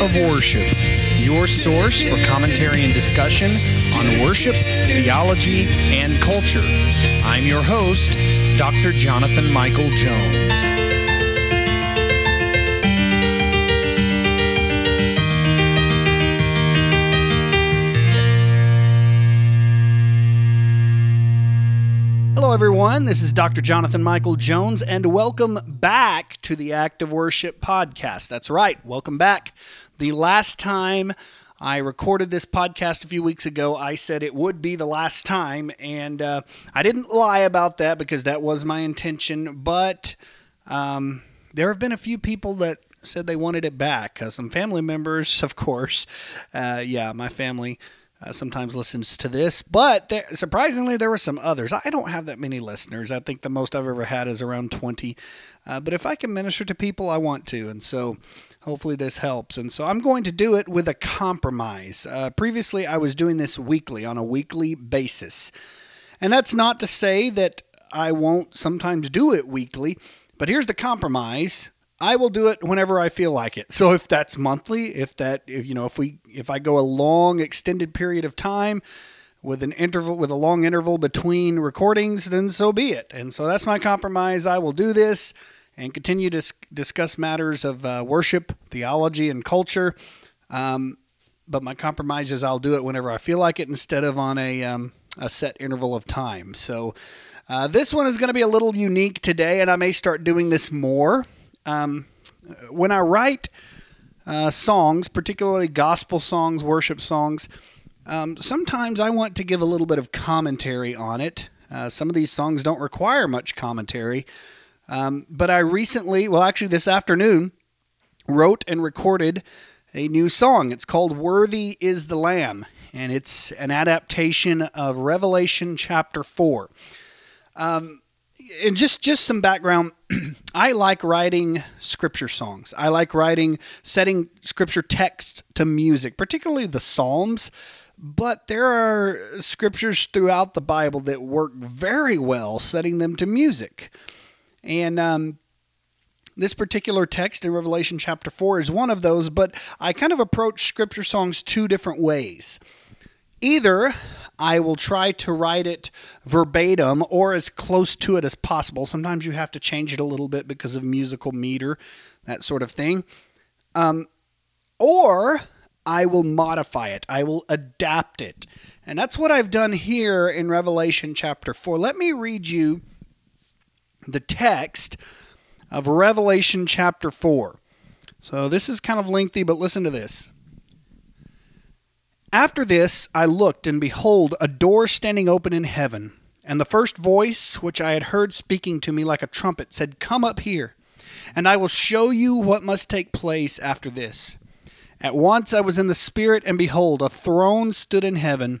of Worship, your source for commentary and discussion on worship, theology, and culture. I'm your host, Dr. Jonathan Michael Jones. Hello, everyone. This is Dr. Jonathan Michael Jones, and welcome back to the Act of Worship podcast. That's right, welcome back. The last time I recorded this podcast a few weeks ago, I said it would be the last time, and uh, I didn't lie about that because that was my intention, but um, there have been a few people that said they wanted it back. Uh, some family members, of course. Uh, yeah, my family uh, sometimes listens to this, but there, surprisingly, there were some others. I don't have that many listeners. I think the most I've ever had is around 20. Uh, but if I can minister to people, I want to. And so hopefully this helps. And so I'm going to do it with a compromise. Uh, previously, I was doing this weekly on a weekly basis. And that's not to say that I won't sometimes do it weekly, but here's the compromise. I will do it whenever I feel like it. So if that's monthly, if that if, you know if we if I go a long extended period of time with an interval with a long interval between recordings, then so be it. And so that's my compromise. I will do this and continue to discuss matters of uh, worship, theology, and culture. Um, but my compromise is I'll do it whenever I feel like it instead of on a um, a set interval of time. So. Uh, this one is going to be a little unique today, and I may start doing this more. Um, when I write uh, songs, particularly gospel songs, worship songs, um, sometimes I want to give a little bit of commentary on it. Uh, some of these songs don't require much commentary. Um, but I recently, well, actually, this afternoon, wrote and recorded a new song. It's called Worthy is the Lamb, and it's an adaptation of Revelation chapter 4. Um, and just just some background i like writing scripture songs i like writing setting scripture texts to music particularly the psalms but there are scriptures throughout the bible that work very well setting them to music and um, this particular text in revelation chapter 4 is one of those but i kind of approach scripture songs two different ways either I will try to write it verbatim or as close to it as possible. Sometimes you have to change it a little bit because of musical meter, that sort of thing. Um, or I will modify it, I will adapt it. And that's what I've done here in Revelation chapter 4. Let me read you the text of Revelation chapter 4. So this is kind of lengthy, but listen to this. After this, I looked, and behold, a door standing open in heaven. And the first voice which I had heard speaking to me like a trumpet said, Come up here, and I will show you what must take place after this. At once I was in the Spirit, and behold, a throne stood in heaven,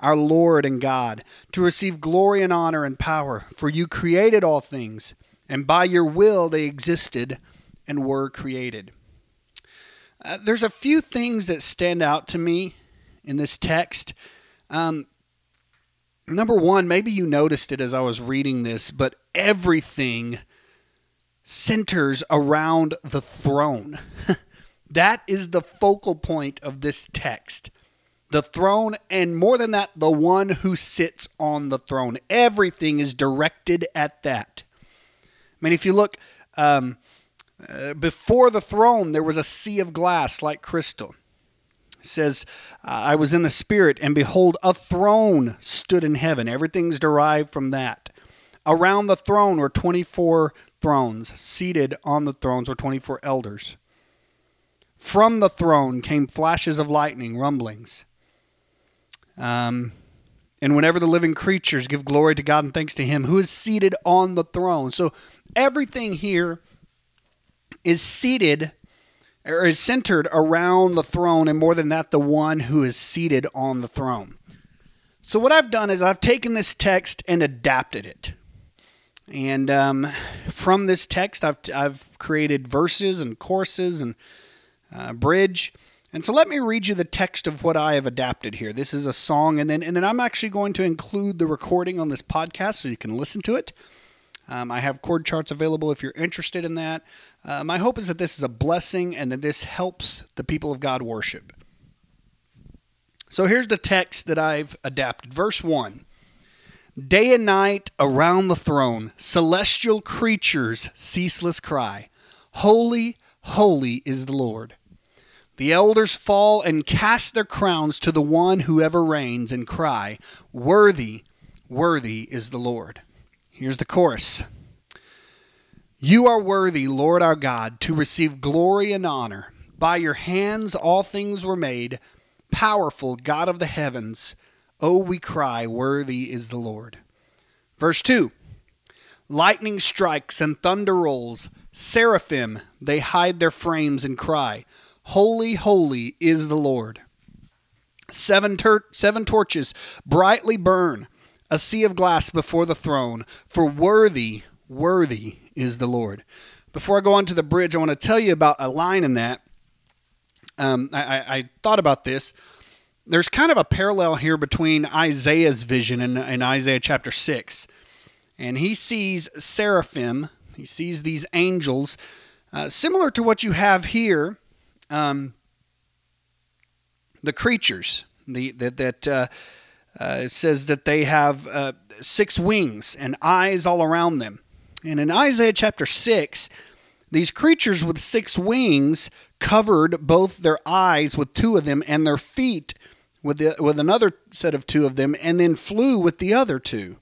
our Lord and God, to receive glory and honor and power, for you created all things, and by your will they existed and were created. Uh, there's a few things that stand out to me in this text. Um, number one, maybe you noticed it as I was reading this, but everything centers around the throne. that is the focal point of this text. The throne, and more than that, the one who sits on the throne. Everything is directed at that. I mean, if you look um, uh, before the throne, there was a sea of glass like crystal. It says, I was in the Spirit, and behold, a throne stood in heaven. Everything's derived from that. Around the throne were 24 thrones. Seated on the thrones were 24 elders. From the throne came flashes of lightning, rumblings. Um, and whenever the living creatures give glory to God and thanks to Him who is seated on the throne. So everything here is seated or is centered around the throne, and more than that, the one who is seated on the throne. So, what I've done is I've taken this text and adapted it. And um, from this text, I've, I've created verses and courses and uh, bridge. And so let me read you the text of what I have adapted here. This is a song, and then and then I'm actually going to include the recording on this podcast so you can listen to it. Um, I have chord charts available if you're interested in that. Uh, my hope is that this is a blessing and that this helps the people of God worship. So here's the text that I've adapted. Verse 1 Day and night around the throne, celestial creatures ceaseless cry, Holy, holy is the Lord. The elders fall and cast their crowns to the one who ever reigns and cry, Worthy, worthy is the Lord. Here's the chorus You are worthy, Lord our God, to receive glory and honor. By your hands all things were made. Powerful God of the heavens, Oh, we cry, Worthy is the Lord. Verse 2 Lightning strikes and thunder rolls. Seraphim, they hide their frames and cry, Holy, holy is the Lord. Seven, ter- seven torches brightly burn, a sea of glass before the throne, for worthy, worthy is the Lord. Before I go on to the bridge, I want to tell you about a line in that. Um, I, I, I thought about this there's kind of a parallel here between Isaiah's vision in Isaiah chapter 6. And he sees seraphim, he sees these angels, uh, similar to what you have here, um, the creatures. The, that that uh, uh, it says that they have uh, six wings and eyes all around them. And in Isaiah chapter 6, these creatures with six wings covered both their eyes with two of them and their feet with the, with another set of two of them and then flew with the other two.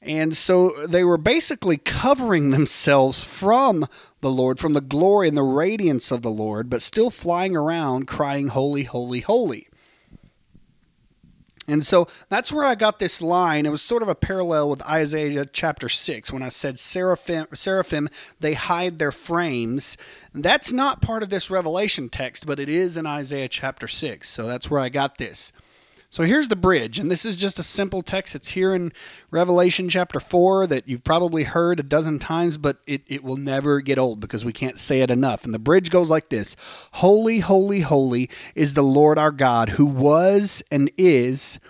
And so they were basically covering themselves from the Lord, from the glory and the radiance of the Lord, but still flying around crying, Holy, holy, holy. And so that's where I got this line. It was sort of a parallel with Isaiah chapter 6 when I said, Seraphim, seraphim they hide their frames. That's not part of this Revelation text, but it is in Isaiah chapter 6. So that's where I got this. So here's the bridge, and this is just a simple text. It's here in Revelation chapter 4 that you've probably heard a dozen times, but it, it will never get old because we can't say it enough. And the bridge goes like this Holy, holy, holy is the Lord our God who was and is.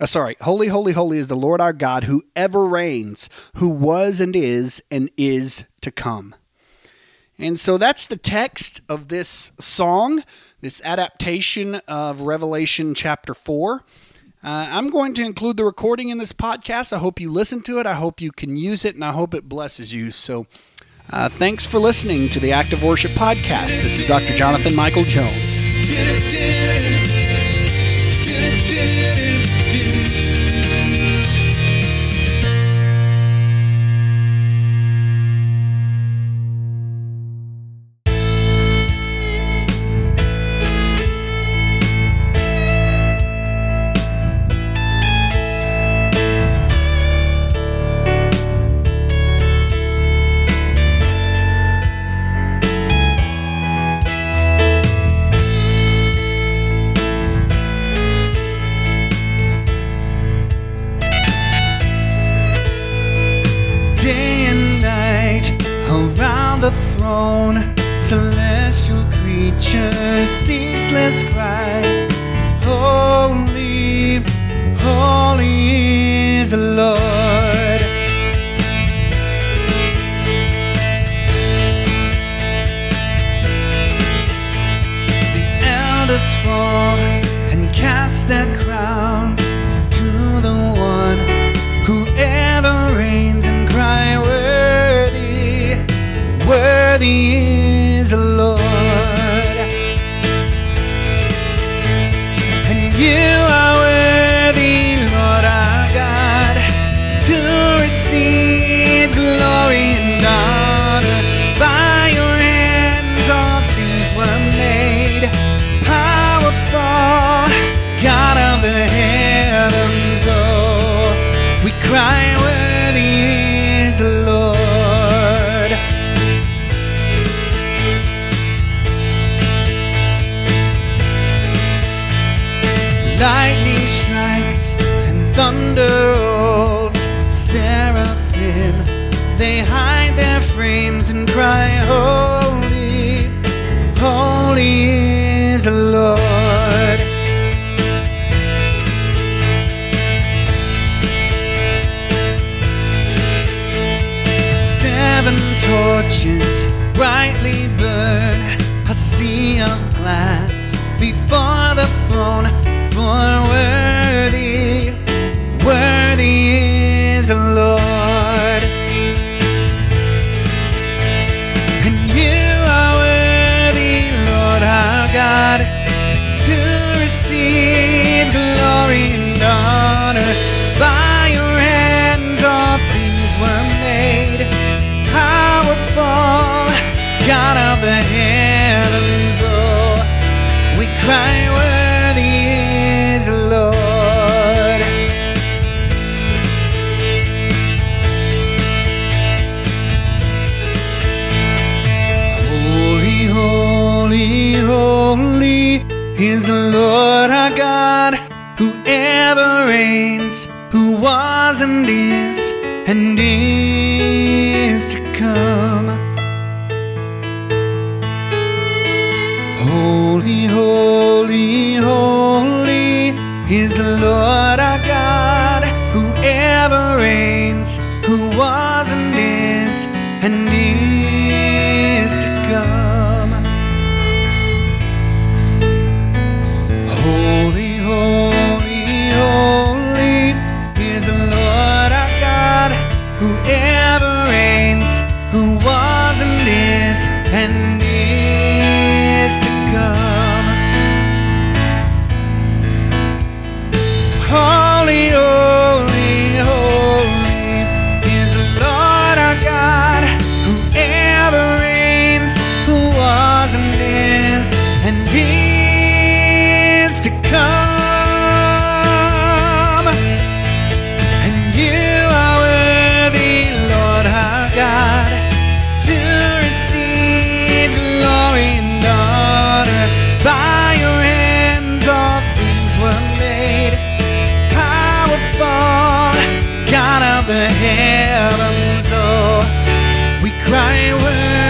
Uh, sorry, holy, holy, holy is the Lord our God who ever reigns, who was and is and is to come. And so that's the text of this song this adaptation of Revelation chapter 4. Uh, I'm going to include the recording in this podcast. I hope you listen to it. I hope you can use it, and I hope it blesses you. So, uh, thanks for listening to the Act of Worship Podcast. This is Dr. Jonathan Michael Jones. the throne, celestial creatures, ceaseless cry. Holy, holy is the Lord. The elders fall and cast their crown. We cry, Worthy is the Lord. Lightning strikes and thunder rolls. Seraphim, they hide their frames and cry, Holy, torches brightly burn, a sea of glass before the throne. For worthy, worthy is the Lord. Is the Lord our God, who ever reigns, who was and is and is to come. And is to come. And you are worthy, Lord our God, to receive glory and honor. By your hands all things were made. Powerful, God of the heavens, oh, we cry, Worthy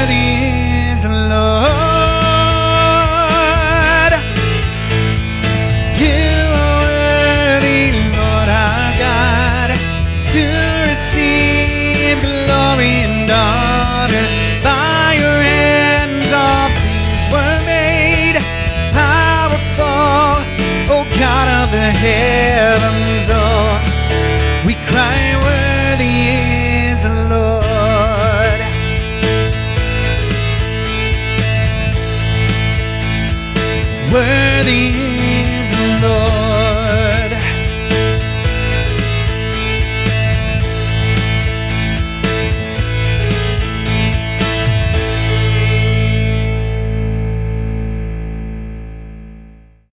Powerful,